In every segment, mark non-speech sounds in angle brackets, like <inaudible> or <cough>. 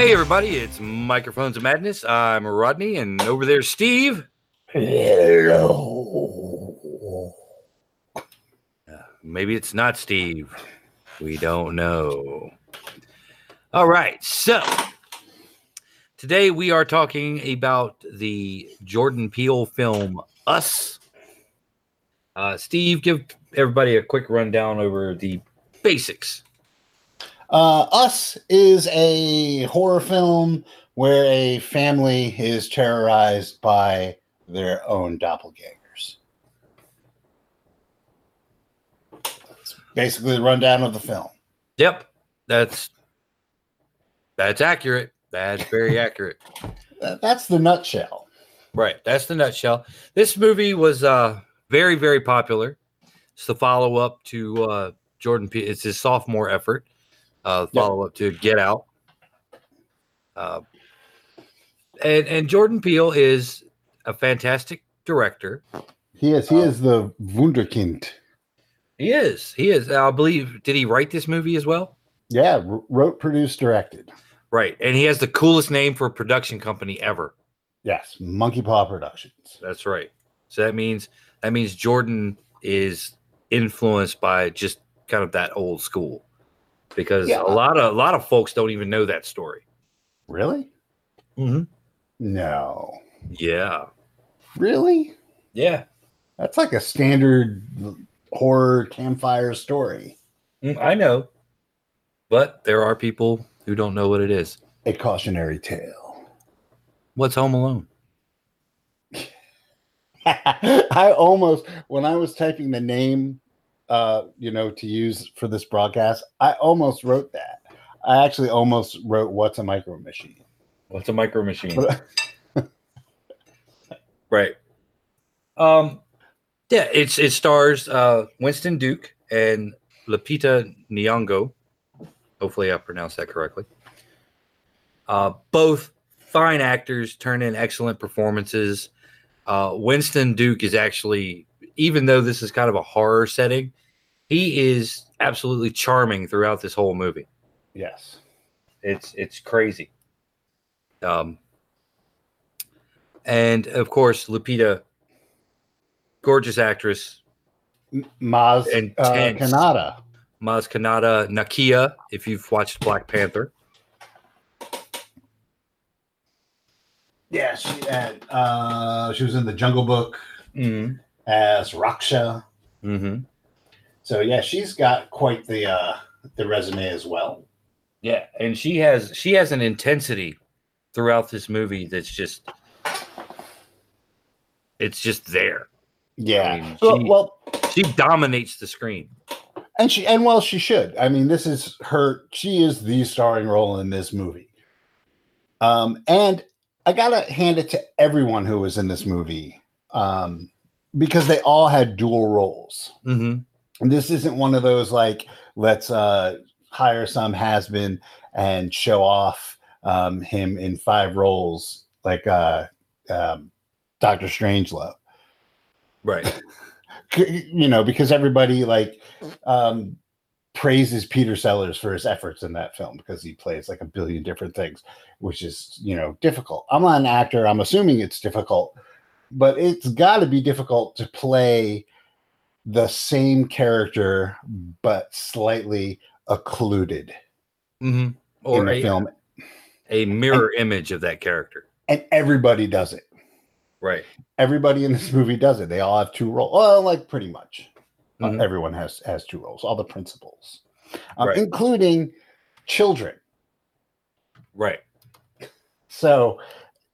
Hey, everybody, it's Microphones of Madness. I'm Rodney, and over there's Steve. Hello. Maybe it's not Steve. We don't know. All right, so today we are talking about the Jordan Peele film Us. Uh, Steve, give everybody a quick rundown over the basics. Uh, Us is a horror film where a family is terrorized by their own doppelgangers. That's basically the rundown of the film. Yep, that's that's accurate. That's very <laughs> accurate. That's the nutshell. Right. That's the nutshell. This movie was uh very, very popular. It's the follow up to uh Jordan P. It's his sophomore effort. Uh follow up to Get Out. Uh and and Jordan Peele is a fantastic director. He is. He is the Wunderkind. He is. He is. I believe did he write this movie as well? Yeah, wrote, produced, directed. Right. And he has the coolest name for a production company ever. Yes, Monkey Paw Productions. That's right. So that means that means Jordan is influenced by just kind of that old school, because Yeah. a lot of a lot of folks don't even know that story. Really? Mm-hmm. No. Yeah, Really? yeah, That's like a standard horror campfire story. Mm, I know, but there are people who don't know what it is. A cautionary tale. What's Home Alone? <laughs> I almost, when I was typing the name, uh, you know, to use for this broadcast, I almost wrote that. I actually almost wrote "What's a micro machine." What's a micro machine? <laughs> right. Um. Yeah, it's it stars uh, Winston Duke and Lupita Nyong'o. Hopefully, I pronounced that correctly. Uh, both fine actors turn in excellent performances. Uh, Winston Duke is actually, even though this is kind of a horror setting, he is absolutely charming throughout this whole movie. Yes. It's it's crazy. Um, and of course, Lupita, gorgeous actress, M- Maz uh, Intense. Kanata. Maz Kanata Nakia. If you've watched Black Panther, Yeah, she had, uh, she was in the Jungle Book mm-hmm. As Raksha. Mm-hmm. So yeah, she's got quite the uh, the resume as well. yeah, and she has she has an intensity throughout this movie that's just it's just there. Yeah. I mean, well, she- well, She dominates the screen. and she and well, she should. I mean, this is her. She is the starring role in this movie. Um, and I gotta hand it to everyone who was in this movie, um, because they all had dual roles. Mm-hmm. And this isn't one of those like let's uh, hire some has been and show off um, him in five roles like uh, um, Doctor Strangelove. Right. <laughs> You know, because everybody like um, praises Peter Sellers for his efforts in that film because he plays like a billion different things, which is you know difficult. I'm not an actor. I'm assuming it's difficult, but it's got to be difficult to play the same character but slightly occluded Mm-hmm. in Or the a, film, a mirror image of that character. and everybody does it. Right. Everybody in this movie does it. They all have two roles. Well, like pretty much. Uh, Mhm. everyone has has two roles. All the principals, um, Right. including children. Right. So,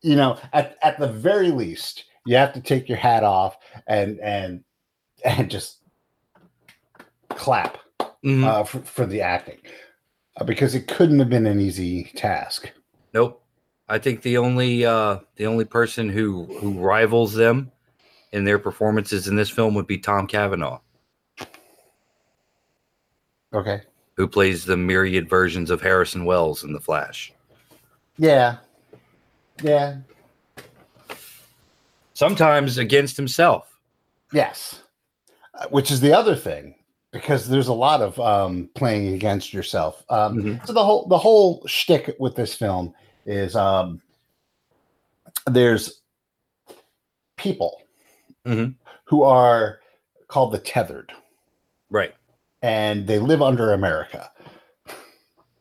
you know, at, at the very least, you have to take your hat off and and and just clap Mhm. uh, for, for the acting uh, because it couldn't have been an easy task. Nope. I think the only uh the only person who who rivals them in their performances in this film would be Tom Cavanagh, Okay. who plays the myriad versions of Harrison Wells in The Flash. Yeah. Yeah. Sometimes against himself. Yes. Uh, which is the other thing because there's a lot of um, playing against yourself. Um, Mhm. So the whole the whole shtick with this film is um, there's people mm-hmm. who are called the tethered, Right. and they live under America.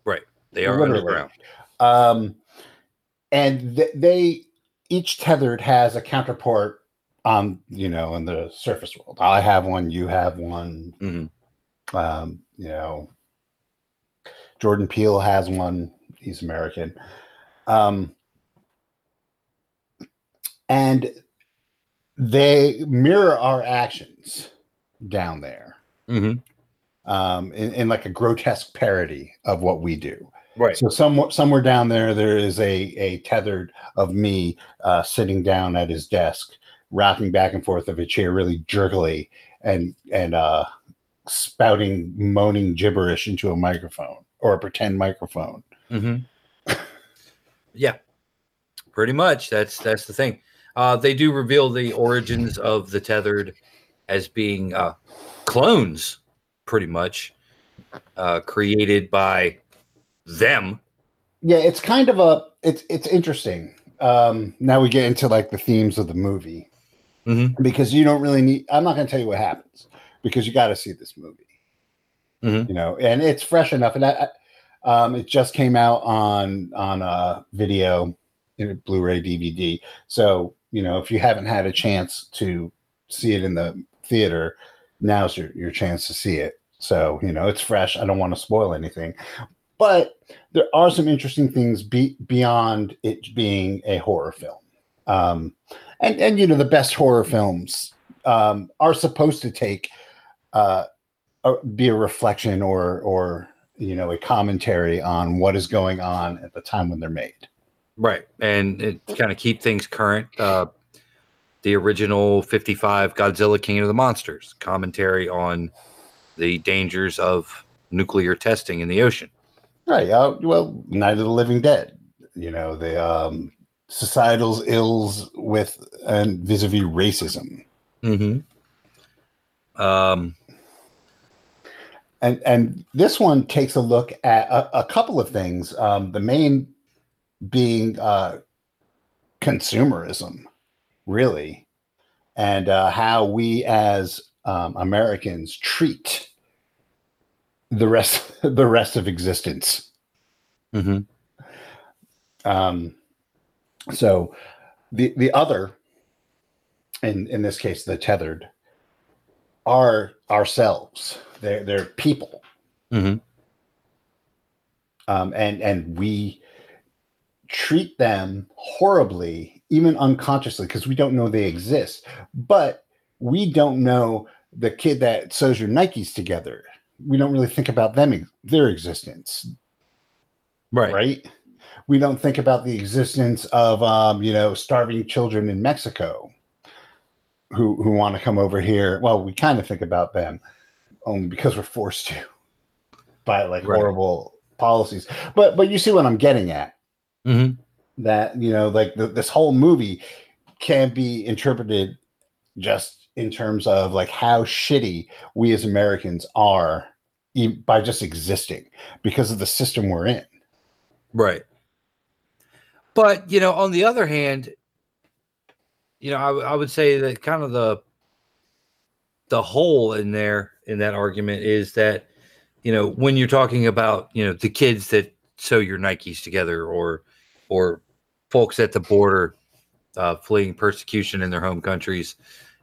Right? They are Literally. underground. Um, and th- they each tethered has a counterpart on you know in the surface world. I have one, you have one. Mhm. Um, you know, Jordan Peele has one. He's American. Um, and they mirror our actions down there Mhm. um, in, in like a grotesque parody of what we do. Right. So somewhere somewhere down there, there is a a tethered of me uh, sitting down at his desk, rocking back and forth of a chair really jerkily, and and uh, spouting moaning gibberish into a microphone or a pretend microphone. hmm yeah, pretty much. That's that's the thing. Uh, they do reveal the origins of the tethered as being uh, clones, pretty much uh, created by them. Yeah, it's kind of a it's it's interesting. Um, now we get into like the themes of the movie Mhm. because you don't really need. I'm not going to tell you what happens because you got to see this movie. Mhm. You know, and it's fresh enough, and I, I- um, it just came out on on a video, you know, Blu-ray, DVD. So you know, if you haven't had a chance to see it in the theater, now's your your chance to see it. So you know, it's fresh. I don't want to spoil anything, but there are some interesting things be, beyond it being a horror film. Um, and and you know, the best horror films um, are supposed to take uh, a, be a reflection or or you know a commentary on what is going on at the time when they're made. Right. And it kind of keep things current. Uh, the original 55 Godzilla King of the Monsters commentary on the dangers of nuclear testing in the ocean. Right. Uh, well, Night of the Living Dead. You know the um, societal ills with and vis-a-vis racism. Mm-hmm. Um, and and this one takes a look at a, a couple of things. Um, the main being uh, consumerism, really, and uh, how we as um, Americans treat the rest <laughs> the rest of existence. mhm. Um, so the the other, in in this case, the tethered, are ourselves. They're they're people, Mhm. um, and and we treat them horribly, even unconsciously, because we don't know they exist. But we don't know the kid that sews your Nikes together. We don't really think about them, their existence, Right. right? We don't think about the existence of um, you know starving children in Mexico who who want to come over here. Well, we kind of think about them only because we're forced to <laughs> by like Right. horrible policies. But but you see what I'm getting at Mhm. that you know like the, this whole movie can be interpreted just in terms of like how shitty we as Americans are by just existing because of the system we're in. Right. But, you know, on the other hand, you know, I would say that kind of the the hole in there in that argument is that, you know, when you're talking about, you know, the kids that sew your Nikes together or or folks at the border uh, fleeing persecution in their home countries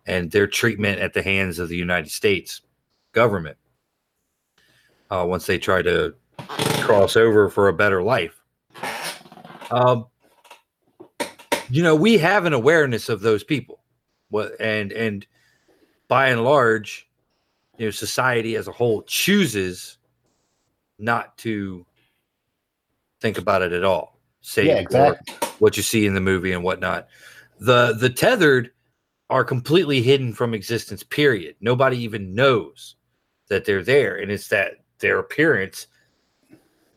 and their treatment at the hands of the United States government uh, once they try to cross over for a better life. Um, you know, we have an awareness of those people, what and and by and large, you know, society as a whole chooses not to think about it at all. Say yeah, exactly. what you see in the movie and whatnot. The the tethered are completely hidden from existence. Period. Nobody even knows that they're there, and it's that their appearance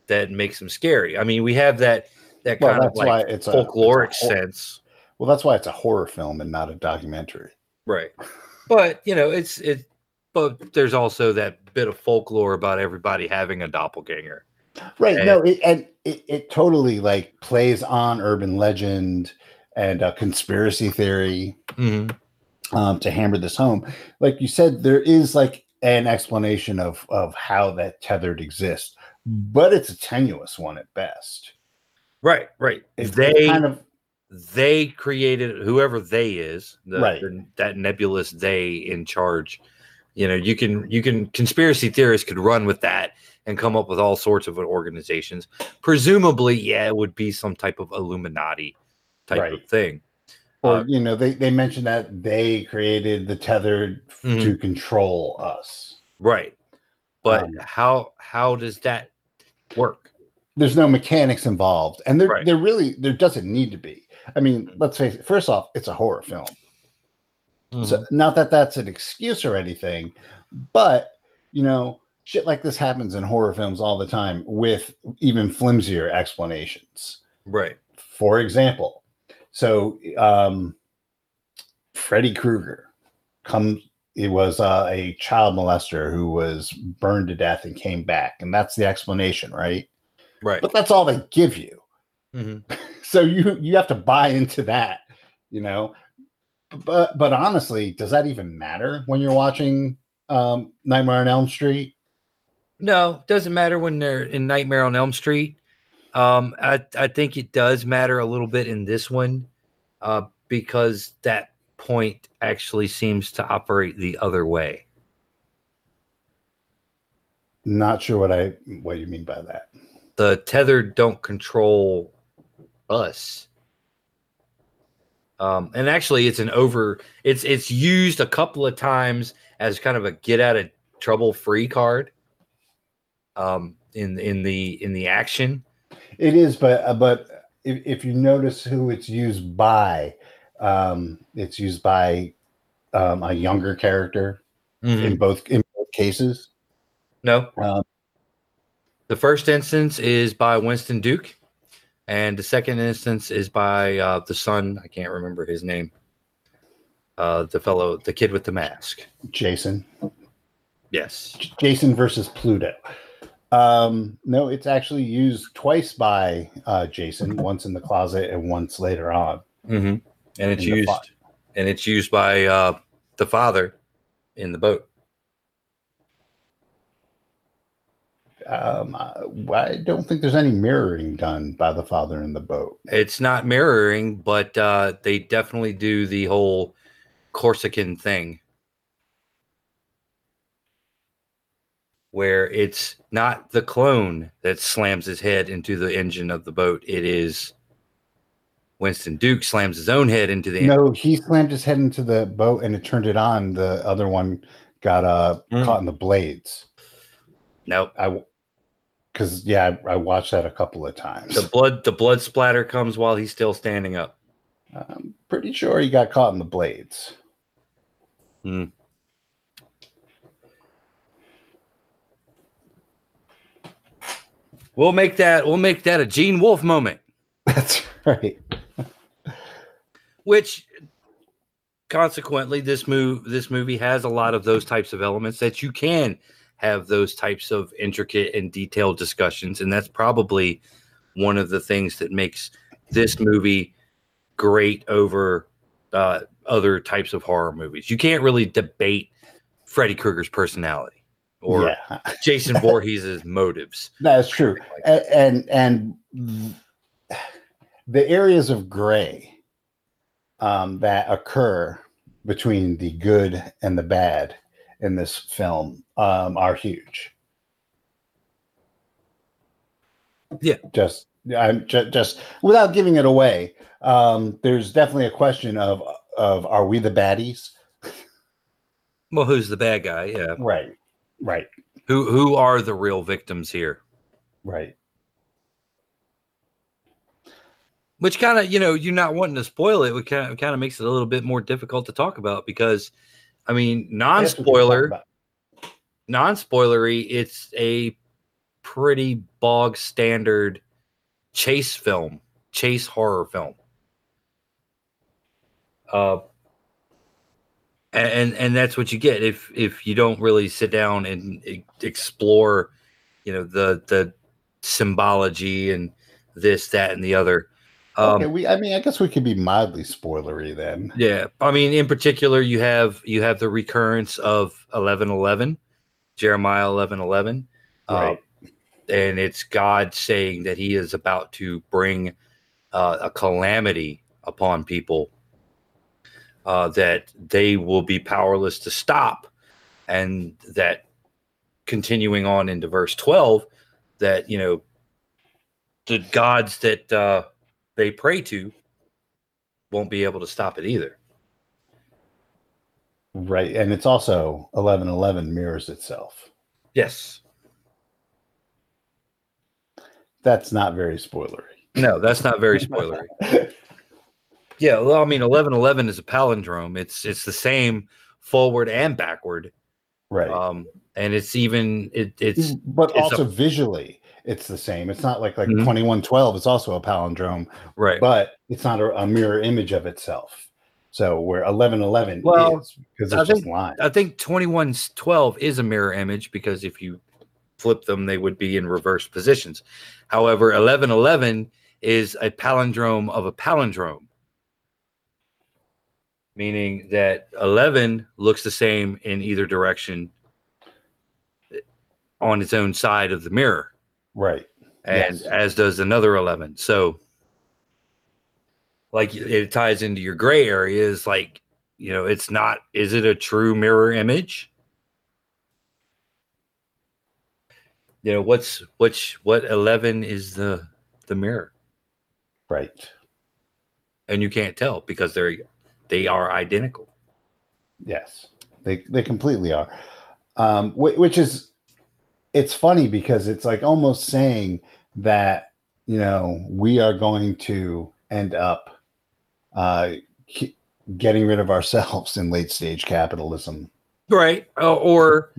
that makes them scary. I mean, we have that that Well, kind of like it's a folkloric it's a sense, Well, that's why it's a horror film and not a documentary. right? But you know, it's it. but there's also that bit of folklore about everybody having a doppelganger. Right. And- no, it, and it, it totally like plays on urban legend and uh, conspiracy theory Mm-hmm. um, to hammer this home. Like you said, there is like an explanation of of how that tethered exists, but it's a tenuous one at best. Right, right. It's they kind of they created whoever they is the, Right. the- that nebulous they in charge you know you can you can conspiracy theorists could run with that and come up with all sorts of organizations presumably yeah it would be some type of illuminati type of Right. thing or uh, you know they they mentioned that they created the tethered Mhm. to control us. right but Um, how how does that work There's no mechanics involved, and there Right. there really there doesn't need to be. I mean, let's face it. First off, it's a horror film. So Mm-hmm. not that that's an excuse or anything, but you know, shit like this happens in horror films all the time with even flimsier explanations. right For example, so um Freddy Krueger comes it was uh, a child molester who was burned to death and came back, and that's the explanation, right? right But that's all they give you. Mhm. <laughs> So you you have to buy into that, you know. But but honestly, does that even matter when you're watching um Nightmare on Elm Street? No, doesn't matter when they're in Nightmare on Elm Street. Um, I I think it does matter a little bit in this one, uh, because that point actually seems to operate the other way. Not sure what I what you mean by that. The tethered don't control us. Um, and actually, it's an over. It's it's used a couple of times as kind of a get out of trouble free card. Um, in in the in the action, It is, but uh, but if, if you notice who it's used by, um, it's used by um, a younger character in both in both cases. no, Um, The first instance is by Winston Duke, and the second instance is by uh, the son. I can't remember his name. Uh, the fellow, the kid with the mask. Jason, Yes. J- Jason versus Pluto. Um, no, it's actually used twice by uh, Jason, <laughs> once in the closet and once later on. Mm-hmm. And it's used, and it's used by uh, the father in the boat. Um, I, I don't think there's any mirroring done by the father in the boat. It's not mirroring, but uh, they definitely do the whole Corsican thing, where it's not the clone that slams his head into the engine of the boat. It is Winston Duke slams his own head into the engine. No, he slammed his head into the boat and it turned it on. The other one got uh Mm. caught in the blades. Nope. I because yeah, I, I watched that a couple of times. The blood, the blood splatter comes while he's still standing up. I'm pretty sure he got caught in the blades. We'll make that. We'll make that a Gene Wolfe moment. That's right. which consequently this move this movie has a lot of those types of elements that you can have those types of intricate and detailed discussions and that's probably one of the things that makes this movie great over uh, other types of horror movies you can't really debate freddy krueger's personality or yeah, jason <laughs> Voorhees' motives that's true. A- And and the areas of gray um, that occur between the good and the bad in this film um, are huge. Yeah. just I'm just, just without giving it away. Um, there's definitely a question of of are we the baddies? well who's the bad guy yeah Right, right, who who are the real victims here? Right. which kind of you know you're not wanting to spoil it which kind of, kind of makes it a little bit more difficult to talk about because i mean That's what we're talking non-spoiler non-spoilery it's a pretty bog standard chase film chase horror film. Uh and and that's what you get if if you don't really sit down and explore you know the the symbology and this that and the other um okay, we. I mean, I guess we could be mildly spoilery then. yeah i mean in particular you have you have the recurrence of 1111 jeremiah 1111 Right. uh, and it's god saying that he is about to bring uh, a calamity upon people uh, that they will be powerless to stop and that continuing on into verse 12 that you know the gods that uh, they pray to won't be able to stop it either Right, and it's also eleven eleven mirrors itself. yes That's not very spoilery. no that's not very spoilery <laughs> yeah well i mean 1111 is a palindrome it's it's the same forward and backward right, um and it's even it, it's but it's also a- visually, it's the same. It's not like like Mhm. twenty one twelve. It's also a palindrome, right but it's not a, a mirror image of itself. So where eleven eleven Well, is because I it's just think- lines. I think 2112 is a mirror image because if you flip them, they would be in reverse positions. However, 1111 is a palindrome of a palindrome, meaning that 11 looks the same in either direction on its own side of the mirror, right. and Yes. as does another 11. So, like, it ties into your gray area is like, you know, it's not, is it a true mirror image? you know what's which what 11 is the the mirror Right. and you can't tell because they're they are identical Yes, they they completely are. Um, whi- which is, it's funny because it's like almost saying that you know we are going to end up uh, getting rid of ourselves in late stage capitalism. right Uh, or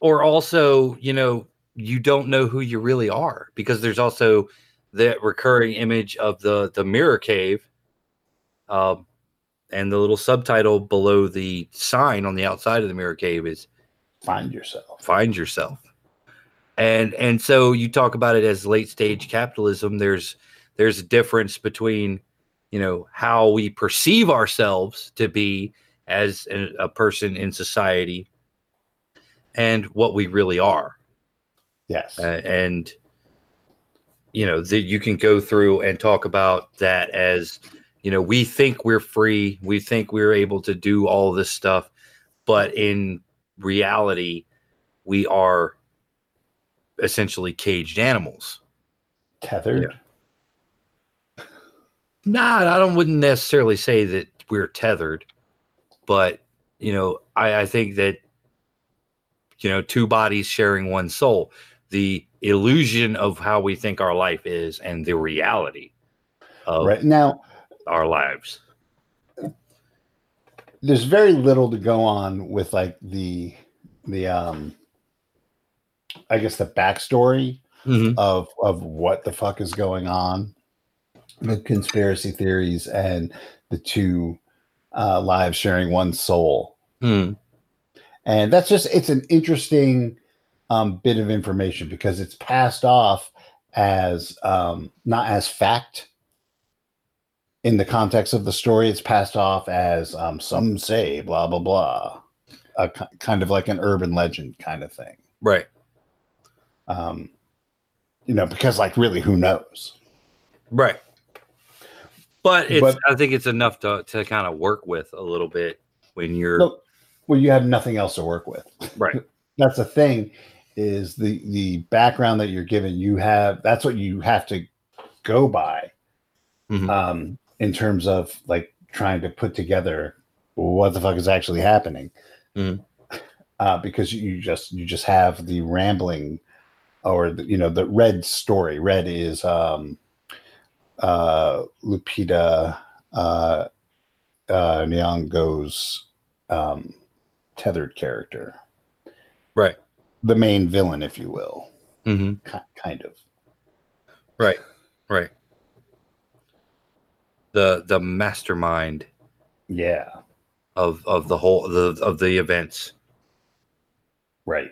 or also you know you don't know who you really are because there's also that recurring image of the the mirror cave um and the little subtitle below the sign on the outside of the mirror cave is Find yourself. find yourself and and so you talk about it as late stage capitalism there's there's a difference between you know how we perceive ourselves to be as a, a person in society and what we really are Yes. uh, and you know that you can go through and talk about that as you know we think we're free we think we're able to do all this stuff but in reality we are essentially caged animals Tethered. nah i don't wouldn't necessarily say that we're tethered but you know i i think that you know two bodies sharing one soul the illusion of how we think our life is and the reality of Right now, our lives? There's very little to go on with like the the um, I guess the backstory of of what the fuck is going on the conspiracy theories and the two uh lives sharing one soul. Hmm. and that's just it's an interesting um bit of information because it's passed off as um not as fact in the context of the story it's passed off as um some say blah blah blah. A kind of like an urban legend kind of thing. Right. Um you know because like really who knows? Right. But it's But- i think it's enough to to kind of work with a little bit when you're Look, well you have nothing else to work with. Right. <laughs> That's the thing is the the background that you're given you have that's what you have to go by. Mhm. um in terms of like trying to put together what the fuck is actually happening. Mhm. uh because you just you just have the rambling or the, you know the red story. Red is um uh lupita uh uh nyong'o's um tethered character. Right. The main villain, if you will, mm-hmm. ki- kind of. right. Right the the mastermind Yeah, of of the whole the of the events. Right.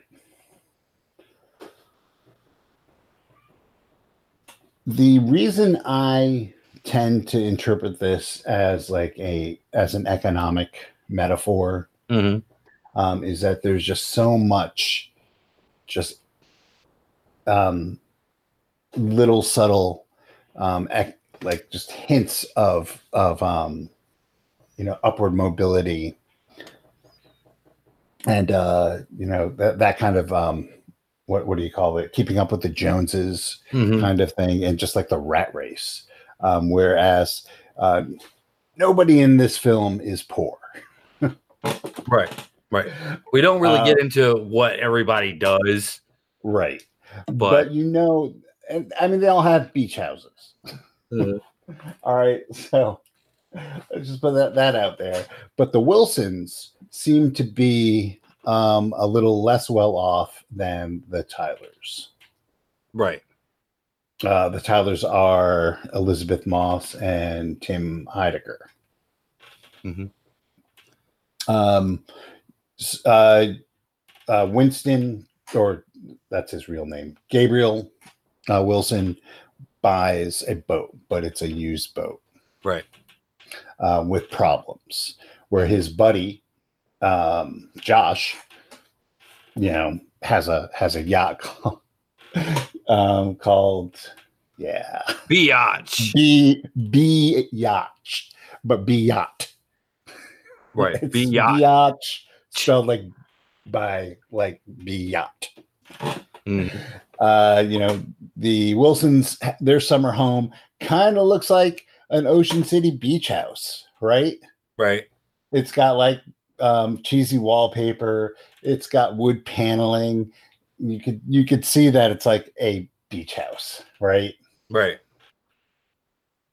The reason I tend to interpret this as like a as an economic metaphor Mm-hmm. um, is that there's just so much just um, little subtle um, ec- like just hints of of um, you know upward mobility and uh, you know that that kind of um, what what do you call it keeping up with the joneses Mm-hmm. kind of thing and just like the rat race um, whereas uh, nobody in this film is poor Right. Right. We don't really Uh, get into what everybody does, right but, but you know and, i mean they all have beach houses. All right <laughs> so let's just put that, that out there but the wilsons seem to be um, a little less well off than the tylers right. uh, the tylers are elisabeth moss and tim heidecker Mhm. um, uh, uh, Winston, or that's his real name, Gabriel uh, Wilson buys a boat, but it's a used boat Right. uh, with problems. Where his buddy um, Josh, you know, has a has a yacht <laughs> called, um, called yeah Biatch. B B yacht, but B yacht. Right. <laughs> Biatch. biatch, spelled like by like biatch. Mhm. Uh, you know, the Wilsons, their summer home kind of looks like an Ocean City beach house, right? Right. It's got like um, cheesy wallpaper. It's got wood paneling. You could you could see that it's like a beach house, right? Right.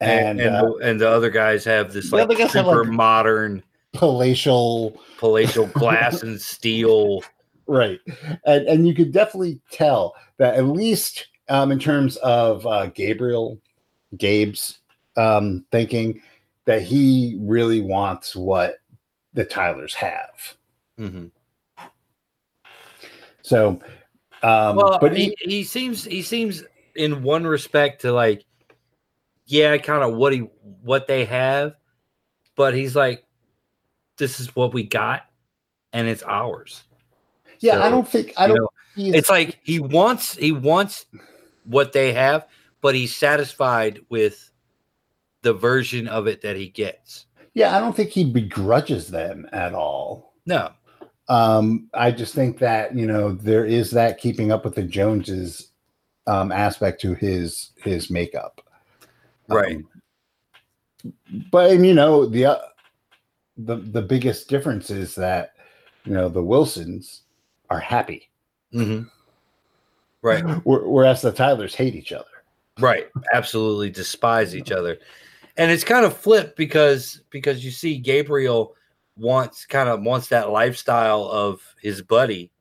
And, And and, uh, the, and the other guys have this like super like- modern palatial palatial glass and steel. Right and and you could definitely tell that at least um in terms of uh gabriel gabe's um thinking that he really wants what the tylers have Mhm. so um well, but he, he, he seems he seems in one respect to like, yeah, kind of what he what they have, but he's like, this is what we got, and it's ours. Yeah i don't think i don't know, it's like he wants he wants what they have, but he's satisfied with the version of it that he gets. yeah i don't think he begrudges them at all. No, um i just think that you know there is that keeping up with the joneses um aspect to his his makeup. Right, Um, but and, you know the uh, the the biggest difference is that you know the wilsons are happy hmm right, whereas the tylers hate each other right. Absolutely despise each other, and it's kind of flipped because because you see Gabriel wants kind of wants that lifestyle of his buddy,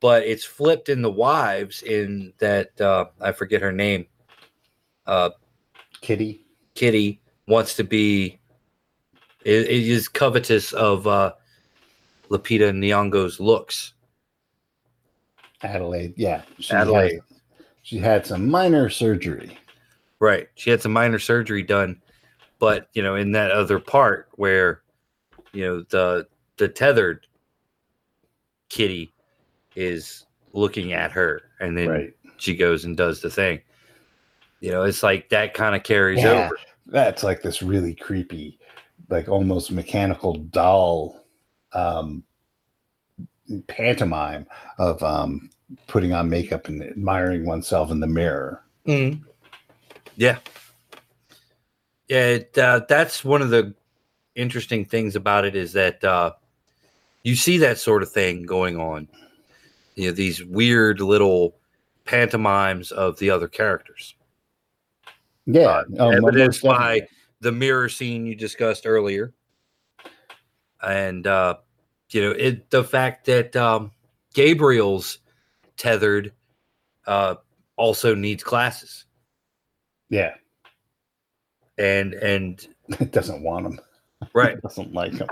but it's flipped in the wives in that uh, I forget her name. Uh, kitty Kitty wants to be is, is covetous of uh Lupita Nyong'o's looks. Adelaide yeah she Adelaide. had, she had some minor surgery Right. She had some minor surgery done, but you know, in that other part where you know the the tethered kitty is looking at her and then right she goes and does the thing. You know, it's like that kind of carries Yeah. over. that's like this really creepy like almost mechanical doll um pantomime of um putting on makeup and admiring oneself in the mirror Mhm. Yeah. Yeah, it, uh, that's one of the interesting things about it is that uh, you see that sort of thing going on. You know, these weird little pantomimes of the other characters, yeah Uh, mo- evidenced by definitely. the mirror scene you discussed earlier, and uh, you know, it the fact that um, Gabriel's tethered uh, also needs glasses, yeah and and <laughs> it doesn't want them <laughs> right. doesn't like them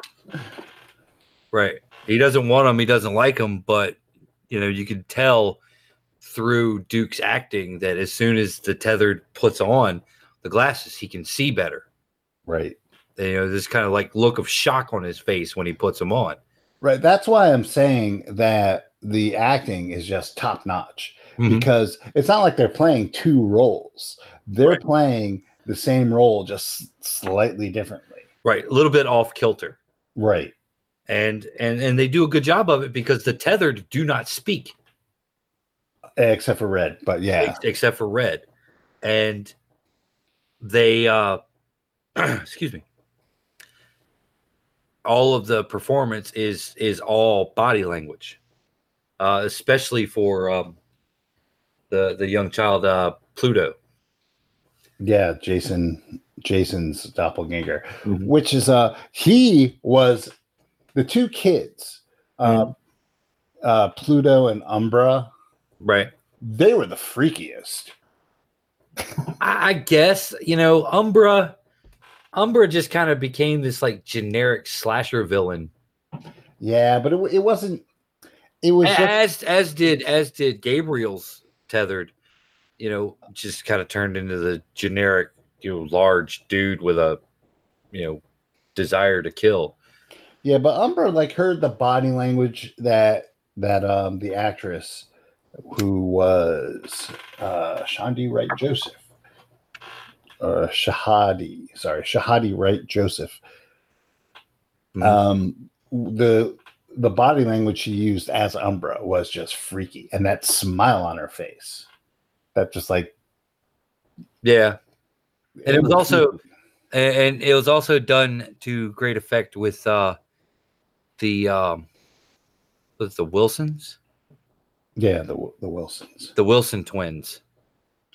Right. He doesn't want them. He doesn't like them. But you know, you can tell through Duke's acting that as soon as the tethered puts on the glasses, he can see better. Right. You know, this kind of like look of shock on his face when he puts them on. Right. That's why I'm saying that the acting is just top notch Mhm. because it's not like they're playing two roles. They're Right. playing the same role just slightly differently. Right. A little bit off kilter. Right. And and and they do a good job of it because the tethered do not speak. Except for Red. But yeah. except for red and they uh <clears throat> excuse me all of the performance is is all body language uh especially for um the the young child uh pluto Yeah. Jason Jason's doppelganger. Mhm. Which is uh he was the two kids, uh, uh Pluto and Umbra, right they were the freakiest. I, I guess you know umbra umbra just kind of became this like generic slasher villain Yeah, but it, it wasn't it was just as as did as did Gabriel's tethered, you know, just kind of turned into the generic, you know, large dude with a, you know, desire to kill. Yeah, but Umbra like heard the body language that that um the actress who was uh Shandi Wright Joseph or Shahadi, sorry, Shahadi Wright Joseph. Mhm. Um the the body language she used as Umbra was just freaky and that smile on her face. That just like Yeah, And it was also- and, and it was also done to great effect with uh the um, with the Wilsons, yeah, the the Wilsons. the Wilson twins,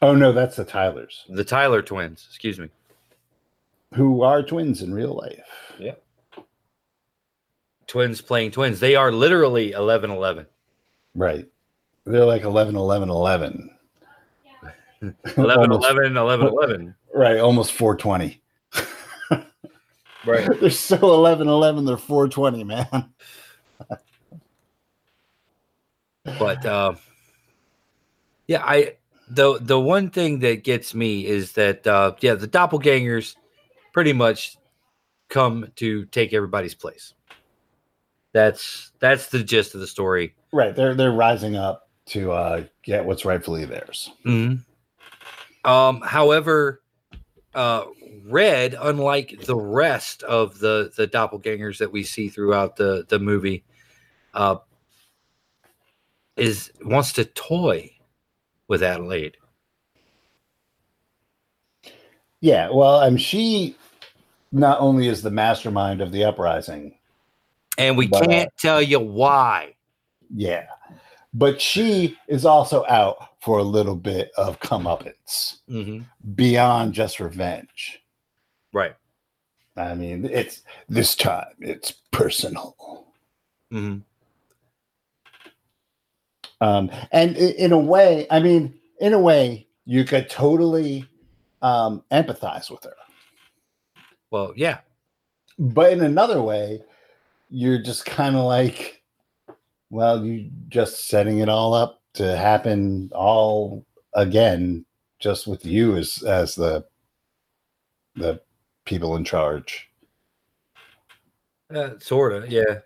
Oh no, that's the Tylers, the Tyler twins. Excuse me. who are twins in real life. Twins playing twins. They are literally 11 11. Right. They're like 11, 11, 11. <laughs> 11 11 11 11. Right. Almost 420. Right. <laughs> They're so 11, 11. They're 420, man. but uh, yeah, I the the one thing that gets me is that uh, yeah, the doppelgangers pretty much come to take everybody's place. That's that's the gist of the story. Right. They're they're rising up to uh, get what's rightfully theirs. Um, however, uh, Red, unlike the rest of the the doppelgangers that we see throughout the the movie, uh, is wants to toy with Adelaide. Yeah. Well, and she not only is the mastermind of the uprising, And we But, uh, can't tell you why. yeah, but she is also out for a little bit of comeuppance hmm beyond just revenge. Right. I mean, it's this time it's personal. hmm Um, and in a way, I mean, in a way, you could totally um, empathize with her. Well, yeah. But in another way, you're just kind of like, well, you just setting it all up to happen all again, just with you as as the the people in charge. Uh, sort of, yeah.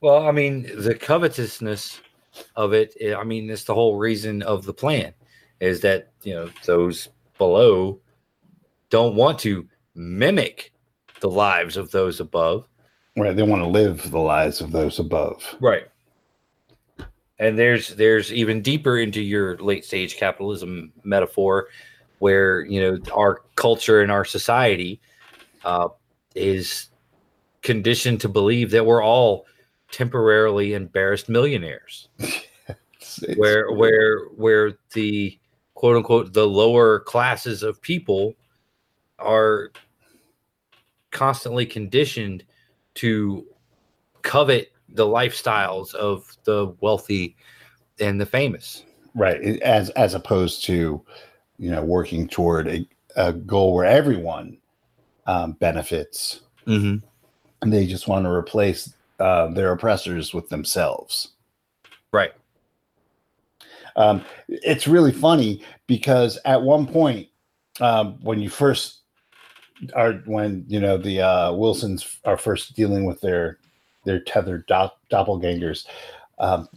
Well, I mean, the covetousness of it, eh, I mean, it's the whole reason of the plan is that, you know, those below don't want to mimic the lives of those above. Right? They want to live the lives of those above. Right. And there's there's even deeper into your late stage capitalism metaphor where, you know, our culture and our society uh, is conditioned to believe that we're all temporarily embarrassed millionaires <laughs> It's- it's- where where where the quote unquote the lower classes of people are constantly conditioned to covet the lifestyles of the wealthy and the famous right as as opposed to you know working toward a, a goal where everyone um, benefits mm-hmm. and they just want to replace uh, their oppressors with themselves. Right. Um, it's really funny because at one point, um, when you first are, when you know the uh, Wilsons are first dealing with their their tethered do- doppelgangers, um,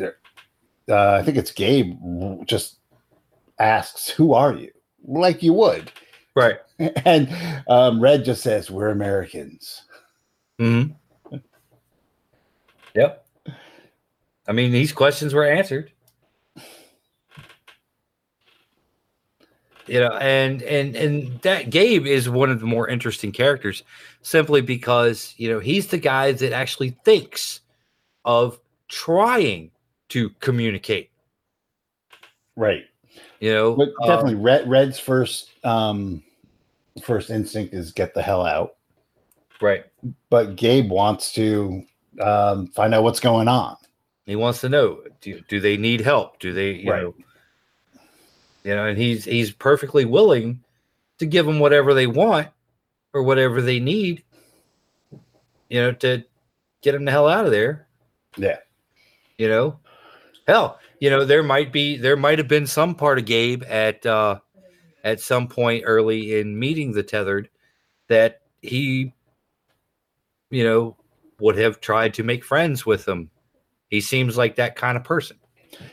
uh, I think it's Gabe just asks, "Who are you?" Like you would, Right. <laughs> and um, Red just says, "We're Americans." hmm Yep. I mean, these questions were answered. You know, and and and that Gabe is one of the more interesting characters, simply because you know he's the guy that actually thinks of trying to communicate. Right. You know, But uh, definitely, Red Red's first um, first instinct is get the hell out. right. But Gabe wants to um, find out what's going on. He wants to know do, do they need help? Do they, you Right. know, you know, and he's he's perfectly willing to give them whatever they want or whatever they need, you know, to get them the hell out of there. Yeah. You know, hell, you know, there might be there might have been some part of Gabe at uh at some point early in meeting the tethered that he, you know, would have tried to make friends with them. He seems like that kind of person.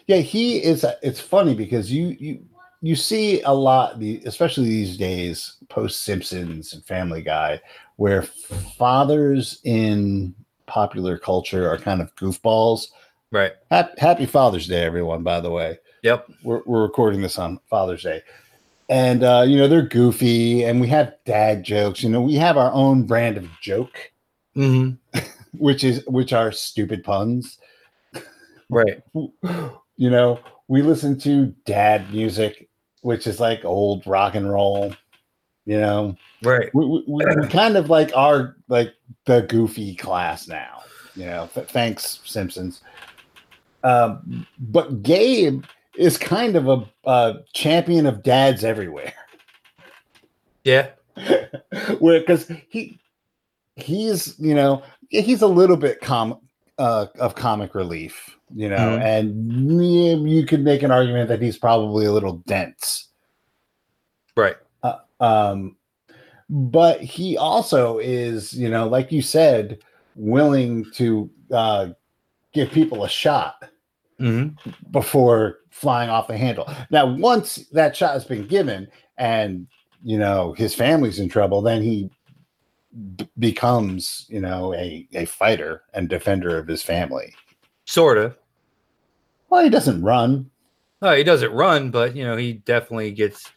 Yeah, he is. It's funny because you you you see a lot, especially these days, post Simpsons and Family Guy, where fathers in popular culture are kind of goofballs. Right. Happy, happy Father's Day, everyone! By the way, Yep. we're we're recording this on Father's Day, and uh, you know they're goofy, and we have dad jokes. You know, we have our own brand of joke, Mm-hmm. <laughs> which is which are stupid puns. Right. <laughs> you know, we listen to dad music, which is like old rock and roll. You know, Right. we, we, we kind of like are like the goofy class now. You know, th- thanks Simpsons. Um, but Gabe is kind of a, a champion of dads everywhere. Yeah. <laughs> where because he he's you know he's a little bit com uh, of comic relief you know Mhm. and you could make an argument that he's probably a little dense Right. uh, um but he also is you know like you said willing to uh give people a shot Mm-hmm. before flying off the handle. Now, once that shot has been given and you know his family's in trouble, then he b- becomes you know a a fighter and defender of his family. Sort of. Well, he doesn't run. Oh, he doesn't run, but you know, he definitely gets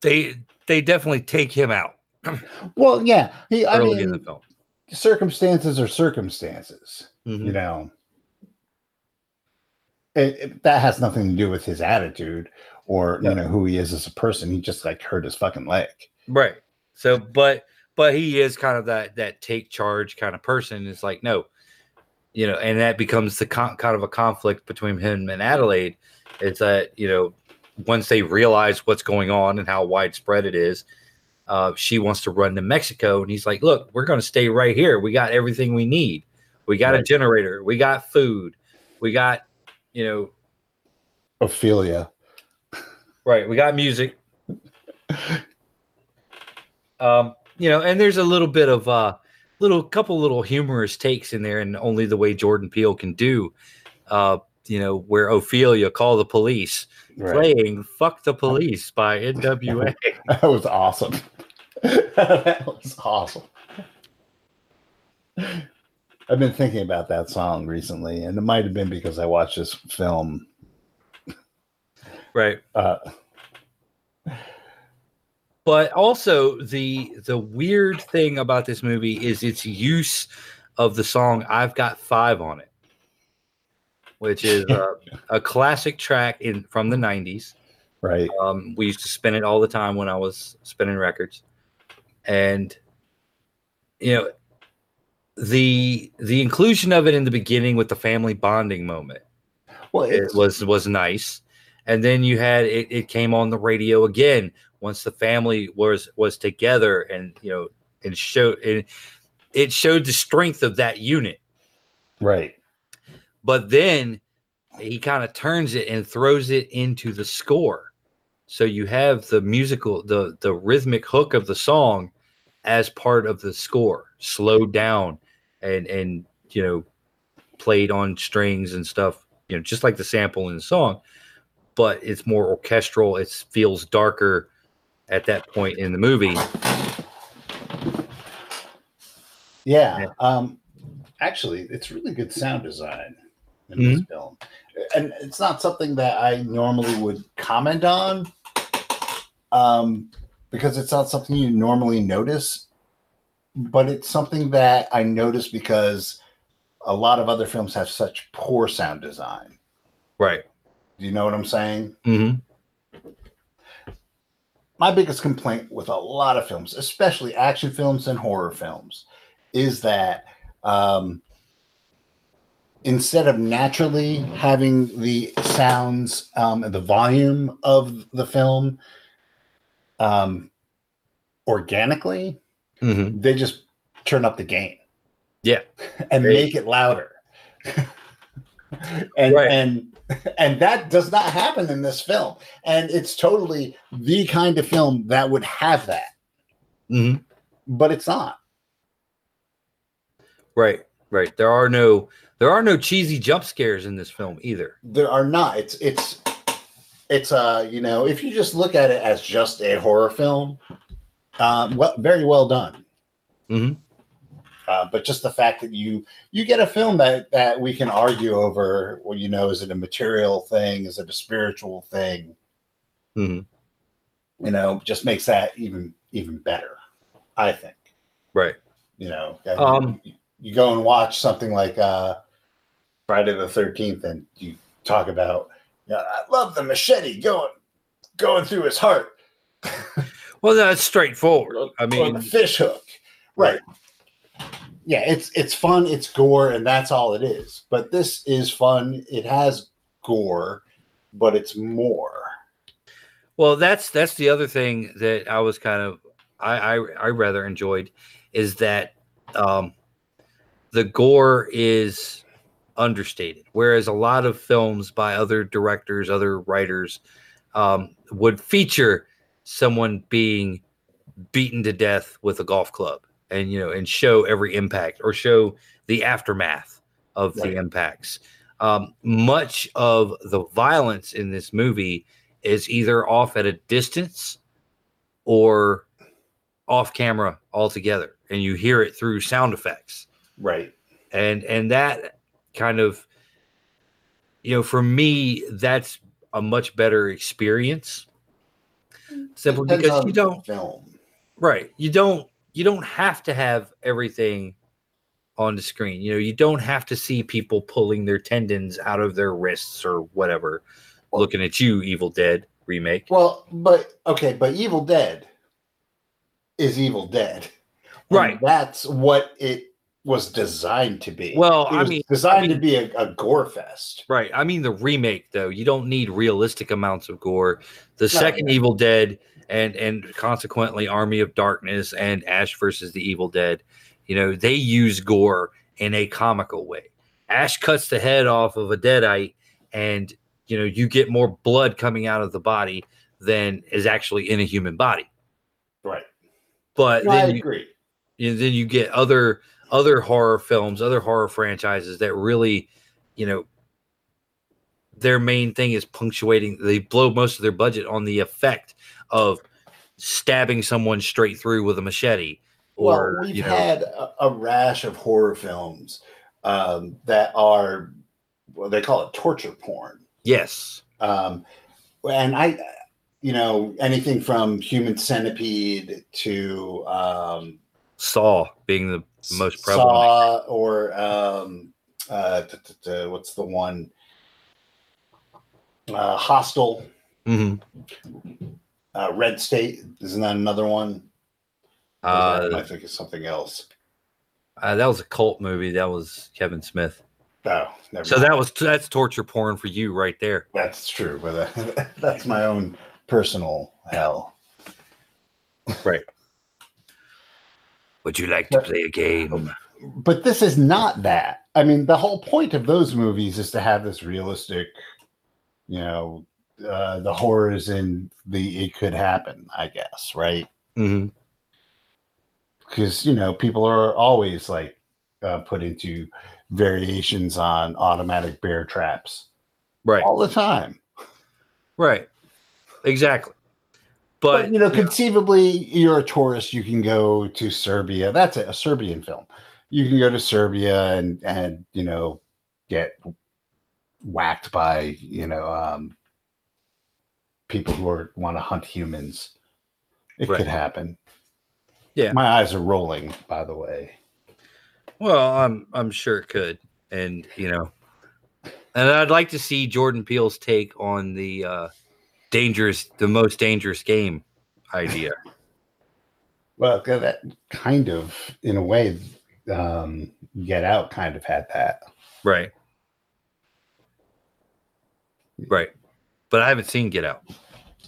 they they definitely take him out <clears throat> Well, yeah, he. I early in the mean, film. circumstances are circumstances. Mhm. You know, it, it- that has nothing to do with his attitude or No. you know who he is as a person. He just like hurt his fucking leg. Right. So, but but he is kind of that that take charge kind of person. It's like no, you know, and that becomes the con- kind of a conflict between him and Adelaide. It's that you know once they realize what's going on and how widespread it is, uh, she wants to run to Mexico, and he's like, "Look, we're going to stay right here. We got everything we need. We got a generator. We got food. We got you know Ophelia. Right. We got music. <laughs> Um, you know, and there's a little bit of uh little couple little humorous takes in there, and only the way Jordan Peele can do. Uh, you know, where Ophelia call the police, playing "Fuck the <laughs> Police" by NWA. That was awesome. <laughs> that was awesome. I've been thinking about that song recently, and it might have been because I watched this film. right. Uh, But also the the weird thing about this movie is its use of the song "I've Got Five on It," which is uh, <laughs> a classic track in from the '90s. right. Um, we used to spin it all the time when I was spinning records, and you know the the inclusion of it in the beginning with the family bonding moment Well, it was was nice, and then you had it, it came on the radio again once the family was was together and you know and showed it, it showed the strength of that unit Right. But then he kind of turns it and throws it into the score. So you have the musical, the the rhythmic hook of the song as part of the score, slowed down and and you know played on strings and stuff, you know, just like the sample in the song, but it's more orchestral. It feels darker at that point in the movie. Yeah. Um, actually, it's really good sound design in this Mm-hmm. film, and it's not something that I normally would comment on, um, because it's not something you normally notice. But it's something that I notice because a lot of other films have such poor sound design. Right. Do you know what I'm saying? hmm my biggest complaint with a lot of films, especially action films and horror films, is that um, instead of naturally having the sounds um, and the volume of the film um, organically, hmm they just turn up the gain. Yeah. <laughs> and They- make it louder. <laughs> and Right. and <laughs> and that does not happen in this film. And it's totally the kind of film that would have that, hmm but it's not. Right. Right. There are no there are no cheesy jump scares in this film either. There are not. It's it's it's uh you know if you just look at it as just a horror film, um, well, very well done. Mhm. Uh, but just the fact that you you get a film that that we can argue over, well, you know, is it a material thing? Is it a spiritual thing? hmm You know, just makes that even even better. I think. Right. You know, Um, you, go and watch something like uh, Friday the Thirteenth, and you talk about, yeah, I love the machete going going through his heart. <laughs> Well, that's straightforward. I or mean, the fish hook, right? Yeah, it's it's fun, it's gore, and that's all it is. But this is fun. It has gore, but it's more. well, that's that's the other thing that I was kind of I I, I rather enjoyed is that um, the gore is understated, whereas a lot of films by other directors, other writers um, would feature someone being beaten to death with a golf club and you know and show every impact or show the aftermath of Right. the impacts um, much of the violence in this movie is either off at a distance or off camera altogether and you hear it through sound effects Right. and and that kind of you know for me that's a much better experience simply because you don't film. right you don't you don't have to have everything on the screen you know you don't have to see people pulling their tendons out of their wrists or whatever Well- looking at you evil dead remake Well, but okay, but Evil Dead is Evil Dead. And Right. That's what it was designed to be. Well, It I mean- designed I mean- to be a, a gore fest. Right. I mean the remake though. You don't need realistic amounts of gore. The second yeah. Evil Dead and and consequently Army of Darkness and Ash versus the Evil Dead, you know, they use gore in a comical way. Ash cuts the head off of a deadite and you know, you get more blood coming out of the body than is actually in a human body. Right. But No, I you, agree. you then you get other other horror films, other horror franchises that really, you know, their main thing is punctuating. They blow most of their budget on the effect of stabbing someone straight through with a machete, or well, we've you know, had a, a rash of horror films um, that are, well, they call it torture porn. yes, Um, and I, you know, anything from Human Centipede to um, Saw being the most prevalent. Saw or um, uh, t- t- t- what's the one? Uh, Hostel, Mhm. Uh, Red State. Isn't that another one? That- I Uh, think it's something else. uh, that was a cult movie. That was Kevin Smith. Oh, never So mind. that was that's torture porn for you right there. That's true, but uh, <laughs> that's my own personal hell. Right. Would you like to play a game? But this is not that. I mean, the whole point of those movies is to have this realistic, you know, uh, the horrors and the it could happen. I guess, right? hmm Because you know, people are always like uh, put into variations on automatic bear traps Right. all the time. Right. Exactly. But, But, you know, conceivably, you're a tourist. You can go to Serbia. That's a, a Serbian film. You can go to Serbia and and you know get whacked by you know um, people who are, want to hunt humans. It Right. could happen. Yeah. my eyes are rolling. By the way, well, I'm I'm sure it could, and you know, and I'd like to see Jordan Peele's take on the uh, dangerous, the most dangerous game idea. <laughs> well, that kind of, in a way, um, Get Out kind of had that. right. Right. But I haven't seen Get Out.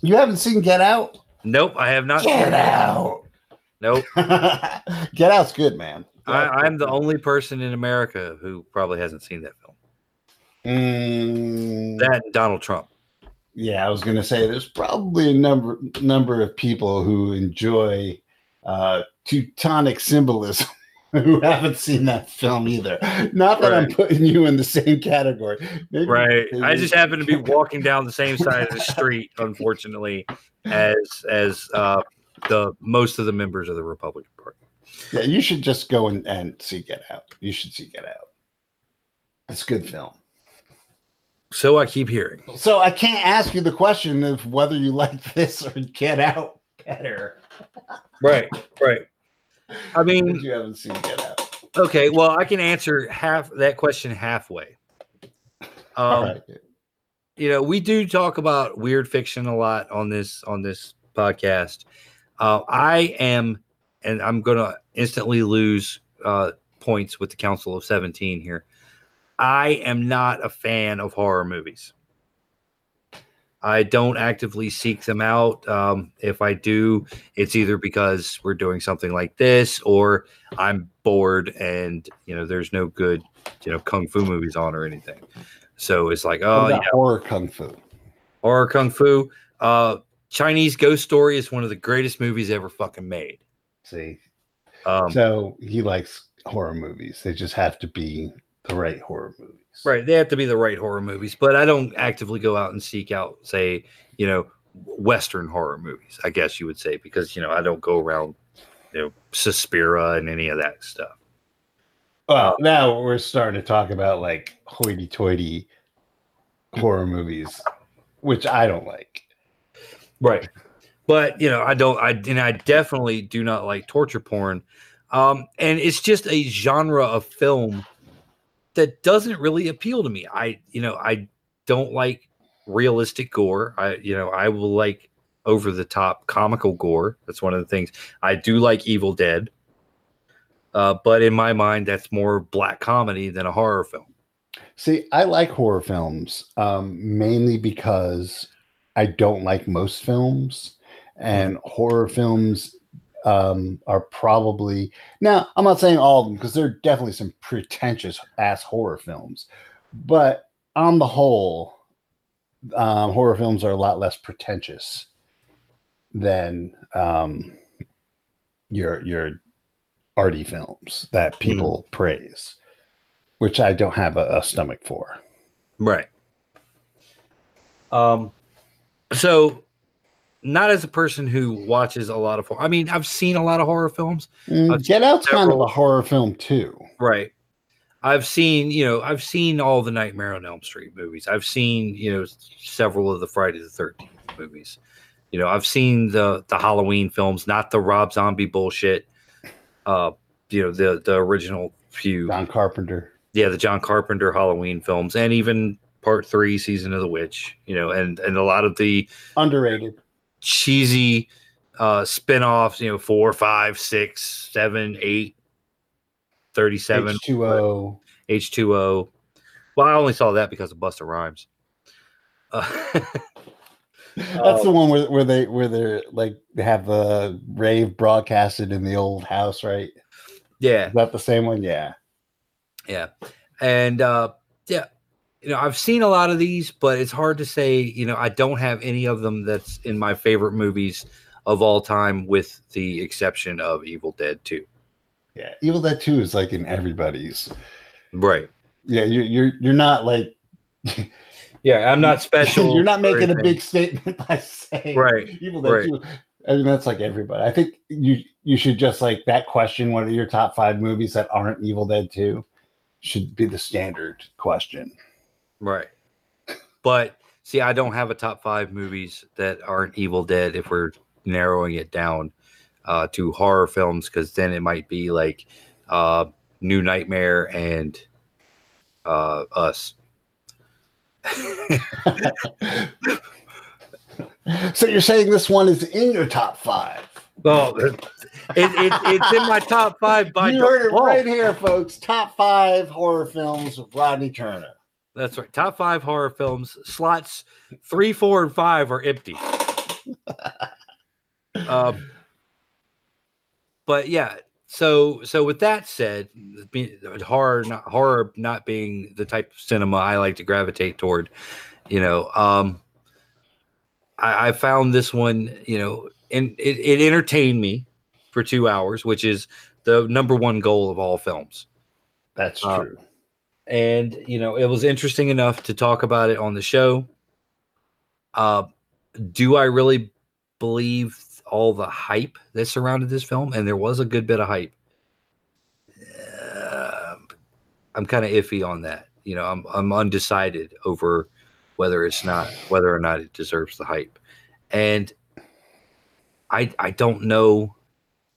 You haven't seen Get Out? Nope, I have not. Get Out. Nope. <laughs> Get Out's good, man. Get I, good. the only person in America who probably hasn't seen that film. Mm, That Donald Trump. yeah, I was going to say there's probably a number number of people who enjoy uh, Teutonic symbolism <laughs> who haven't seen that film either. Not that I'm putting you in the same category. Maybe- Right. I just happen to be <laughs> walking down the same side of the street, unfortunately, as as uh, the most of the members of the Republican Party. Yeah, you should just go and, and see Get Out. You should see Get Out. It's a good film. So I keep hearing. So I can't ask you the question of whether you like <laughs> this or Get Out better. Right. Right. I mean, you haven't seen Get Out. okay. Well, I can answer half that question halfway. Um, right. you know we do talk about weird fiction a lot on this on this podcast uh, i am and i'm gonna instantly lose uh, points with the council of 17 here i am not a fan of horror movies i don't actively seek them out um, if i do it's either because we're doing something like this or i'm bored and you know there's no good you know kung fu movies on or anything so it's like oh yeah horror kung fu? horror kung fu. Uh, Chinese Ghost Story is one of the greatest movies ever fucking made. See, Um, so he likes horror movies. They just have to be the right horror movies. right, they have to be the right horror movies, but I don't actively go out and seek out, say, you know, Western horror movies. I guess you would say because you know I don't go around, you know, Suspiria and any of that stuff. Well, now we're starting to talk about like hoity-toity horror movies, which I don't like. Right. But you know, I don't I and I definitely do not like torture porn. Um, and it's just a genre of film that doesn't really appeal to me. I you know, I don't like realistic gore. I you know, I will like over the top comical gore. That's one of the things. I do like Evil Dead. Uh, but in my mind, that's more black comedy than a horror film. See, I like horror films um, mainly because I don't like most films, and horror films um, are probably now. I'm not saying all of them because there are definitely some pretentious ass horror films, but on the whole, um, horror films are a lot less pretentious than um, your your arty films that people praise which I don't have a, a stomach for. Right. Um so not as a person who watches a lot of hor- I mean, I've seen a lot of horror films. Mm, Get Out's kind of a horror film too. Right. I've seen, you know, I've seen all the Nightmare on Elm Street movies. I've seen, you know, several of the Friday the 13th movies. You know, I've seen the the Halloween films, not the Rob Zombie bullshit. Uh, you know, the the original few. John Carpenter. yeah, the John Carpenter Halloween films, and even Part Three, Season of the Witch. You know, and and a lot of the Underrated. Cheesy uh spin-offs. You know, four, five, six, seven, eight, thirty-seven, H2O. H two O. Well, I only saw that because of Busta Rhymes. Uh, <laughs> That's the one where, where they where they're like they have the rave broadcasted in the old house, right? yeah, Is that the same one? Yeah. yeah. And uh, yeah, you know, I've seen a lot of these, but it's hard to say. You know, I don't have any of them that's in my favorite movies of all time, with the exception of Evil Dead Two. Yeah, Evil Dead Two is like in everybody's. Right. Yeah, you're you're you're not like. <laughs> yeah, I'm not special. <laughs> you're not making a big statement <laughs> by saying right. Evil Dead right. Two. I mean, that's like everybody. I think you you should just like that question. What are your top five movies that aren't Evil Dead Two? Should be the standard question. Right. But see, I don't have a top five movies that aren't Evil Dead if we're narrowing it down uh, to horror films, because then it might be like uh, New Nightmare and uh, Us. so you're saying this one is in your top five? Well, it, it, it's in my top five by you heard it right here, folks. Top five horror films with Rodney Turner. That's right. Top five horror films. Slots three, four, and five are empty. <laughs> um, but yeah. So so with that said, horror not horror not being the type of cinema I like to gravitate toward, you know, um, I, I found this one, you know, and it, it entertained me for two hours, which is the number one goal of all films That's Uh, true. And you know it was interesting enough to talk about it on the show. Uh do i really believe all the hype that surrounded this film? And there was a good bit of hype. Uh, i'm kind of iffy on that. You know i'm i'm undecided over whether it's not whether or not it deserves the hype. And i i don't know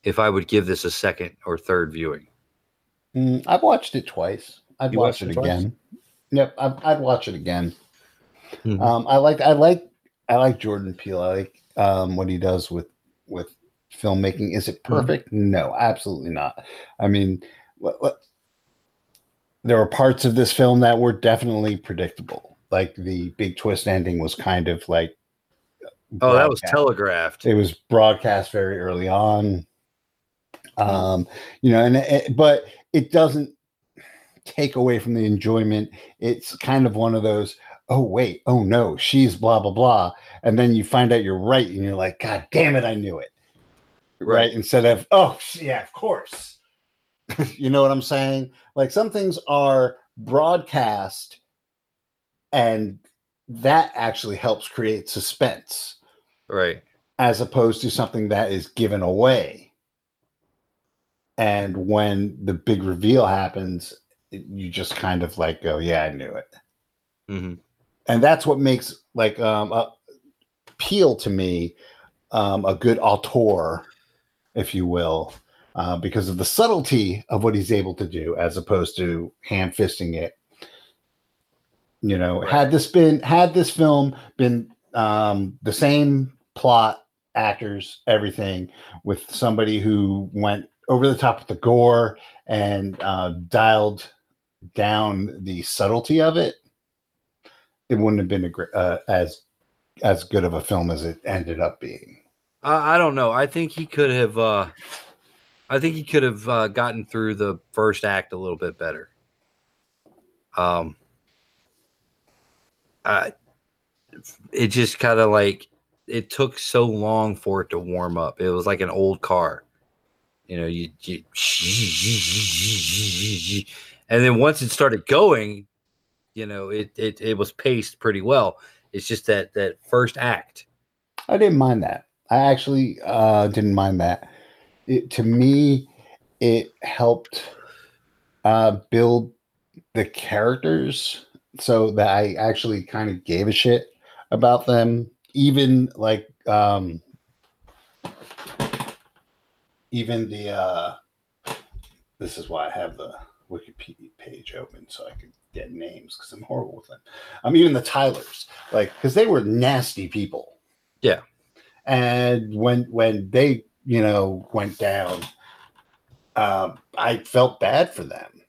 if i would give this a second or third viewing. Mm, I've watched it twice. I'd You watch watched it it again. Yep, I'd, I'd watch it again. Mhm. Um, I like, I like, I like Jordan Peele. I like um, what he does with with filmmaking. Is it perfect? No, absolutely not. I mean, what, what, there were parts of this film that were definitely predictable. Like the big twist ending was kind of like. oh that was telegraphed It was broadcast very early on. Um, you know, and it, but it doesn't take away from the enjoyment. It's kind of one of those, oh wait, oh no, she's blah blah blah, and then you find out you're right, and you're like, God damn it, I knew it. Right. Instead of, oh yeah, of course. <laughs> you know what I'm saying? Like some things are broadcast, and that actually helps create suspense right as opposed to something that is given away. And when the big reveal happens, you just kind of like go, "Yeah, I knew it." hmm And that's what makes like um a, appeal to me um, a good auteur, if you will, uh, because of the subtlety of what he's able to do, as opposed to hand fisting it. You know, had this been had this film been um, the same plot, actors, everything, with somebody who went over the top with the gore and uh, dialed down the subtlety of it, it wouldn't have been a uh, as as good of a film as it ended up being. I, I don't know. I think he could have. Uh, I think he could have uh, gotten through the first act a little bit better. Um, I, it just kind of like it took so long for it to warm up. It was like an old car, you know. You, you and then once it started going, you know, it it it was paced pretty well. It's just that that first act. I didn't mind that. I actually uh, didn't mind that. It, to me, it helped uh, build the characters so that I actually kind of gave a shit about them. Even like, um, even the, uh, this is why I have the Wikipedia page open so I could get names because I'm horrible with them. I'm even the Tylers, like, because they were nasty people. Yeah. And when when they you know went down, um, I felt bad for them,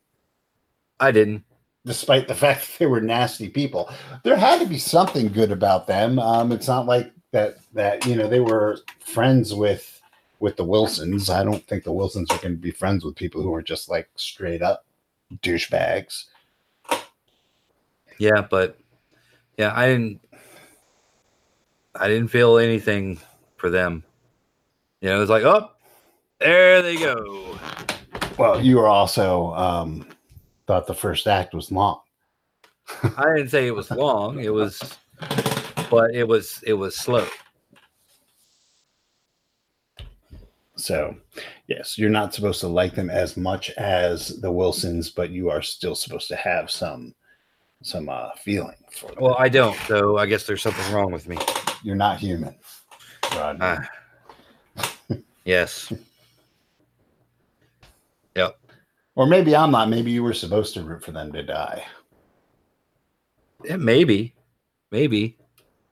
I didn't. despite the <laughs> fact that they were nasty people. There had to be something good about them. Um, it's not like that that you know they were friends with with the Wilsons. I don't think the Wilsons are going to be friends with people who are just like straight up douchebags. Yeah, but yeah, I didn't. I didn't feel anything for them. You know, it was like, oh, there they go. Well, you were also um, thought the first act was long. I didn't say it was long. It was, but it was it was slow. So, yes, you're not supposed to like them as much as the Wilsons, but you are still supposed to have some some uh, feeling for them. Well, I don't, so I guess there's something wrong with me. You're not human, Rodney. Ah. yes. Yep. or maybe I'm not. Maybe you were supposed to root for them to die. Yeah, maybe, maybe.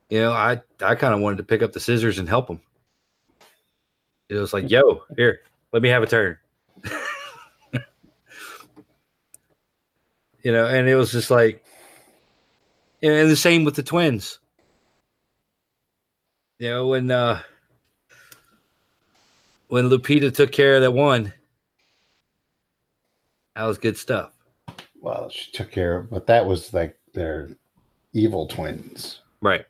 You know, I I kind of wanted to pick up the scissors and help them. It was like, yo, here, let me have a turn. <laughs> you know, and it was just like, and the same with the twins. You know, when uh when Lupita took care of that one, that was good stuff. Well, she took care of, but that was like their evil twins. Right.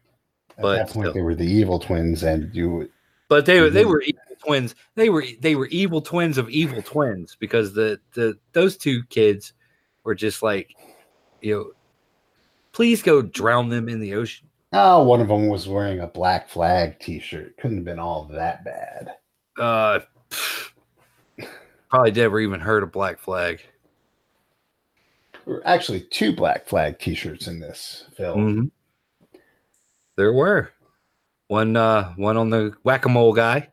At But that point, still. they were the evil twins, and you. But they were they were evil twins. They were they were evil twins of evil twins because the the those two kids were just like, you know, please go drown them in the ocean. Oh, one of them was wearing a Black Flag T-shirt. Couldn't have been all that bad. Uh, probably never even heard of Black Flag. There were actually two Black Flag T-shirts in this film. Mhm. There were one uh one on the whack a mole guy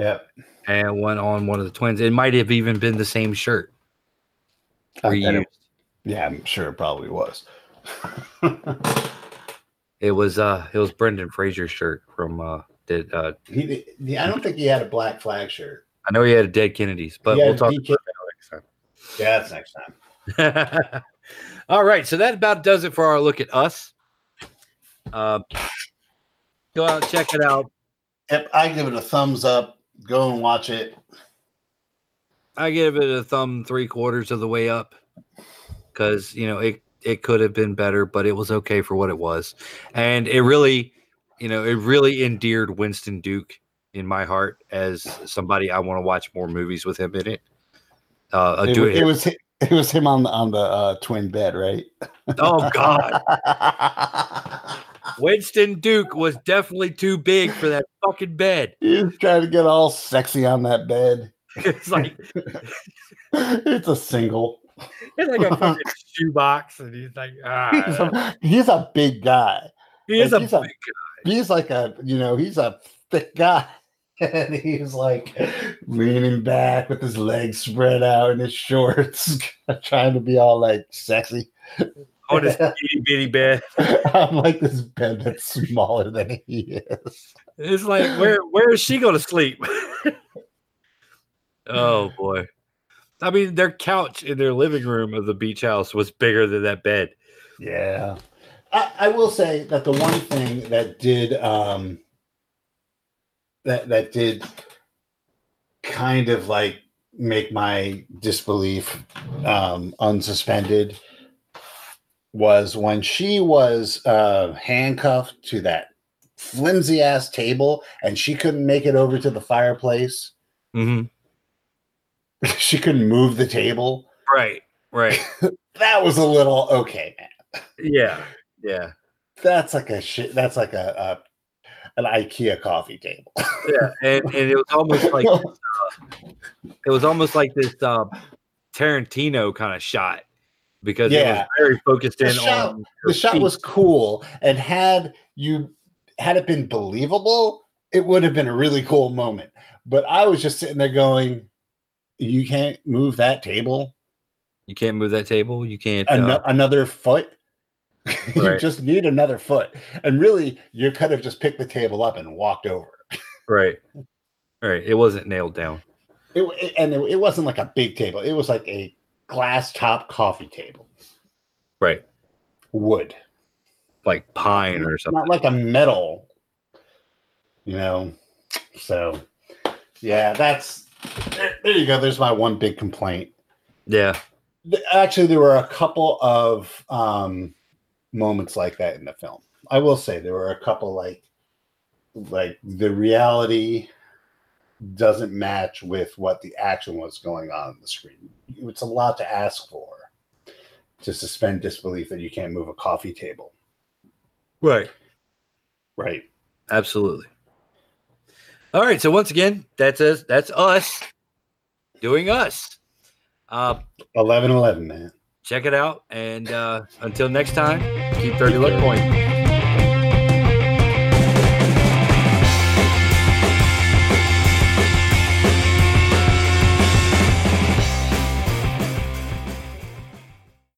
Yep. and one on one of the twins. It might have even been the same shirt. It- yeah, I'm sure it probably was. <laughs> It was uh it was Brendan Fraser's shirt from uh did uh he, he, I don't think he had a Black Flag shirt. I know he had a dead Kennedys, but we'll talk about Yeah, next time. that next time. <laughs> All right, so that about does it for our look at us. Uh, go out, check it out. Yep, I give it a thumbs up. Go and watch it. I give it a thumb three quarters of the way up because you know it it could have been better, but it was okay for what it was, and it really, you know, it really endeared Winston Duke in my heart as somebody I want to watch more movies with him in it. Uh, It, do it. it was it was him on the on the uh, twin bed, right? oh God, <laughs> Winston Duke was definitely too big for that fucking bed. <laughs> he was trying to get all sexy on that bed. It's like <laughs> it's a single. it's like a <laughs> fucking shoebox, and he's like, He's ah, a, he's a big guy. he is a he's a- big He's like a you know he's a thick guy, and he's like leaning back with his legs spread out in his shorts, trying to be all like sexy. On this itty bitty bed. <laughs> I'm like this bed that's smaller than he is. It's like where where is she going to sleep? <laughs> oh boy. I mean, their couch in their living room of the beach house was bigger than that bed. Yeah. I, I will say that the one thing that did um that that did kind of like make my disbelief um unsuspended was when she was uh handcuffed to that flimsy ass table and she couldn't make it over to the fireplace. Mm-hmm. <laughs> she couldn't move the table. Right, right. <laughs> That was a little okay, man. Yeah, yeah, That's like a shit. That's like a, a an IKEA coffee table. yeah. And, and it was almost like <laughs> it was almost like this uh, Tarantino kind of shot because it was Yeah. very focused The in shot- on the shot feet. was cool, and had you had it been believable, it would have been a really cool moment. But I was just sitting there going, "You can't move that table You can't move that table. You can't. Ano- Uh, another foot." <laughs> you just need another foot, and really, you could have just picked the table up and walked over. right, right. It wasn't nailed down. It, it- and it, it wasn't like a big table; it was like a glass top coffee table, Right, wood. like pine or something. not like a metal, you know. So, yeah, that's there, there you go. There's my one big complaint. Yeah. Actually, there were a couple of um, moments like that in the film. I will say there were a couple like like the reality doesn't match with what the action was going on on the screen. It's a lot to ask for to suspend disbelief that you can't move a coffee table. Right. Right. Absolutely. All right. So once again, that's us. That's us doing us. Uh, 11 11, man. check it out. And uh, until next time, keep 30 luck point.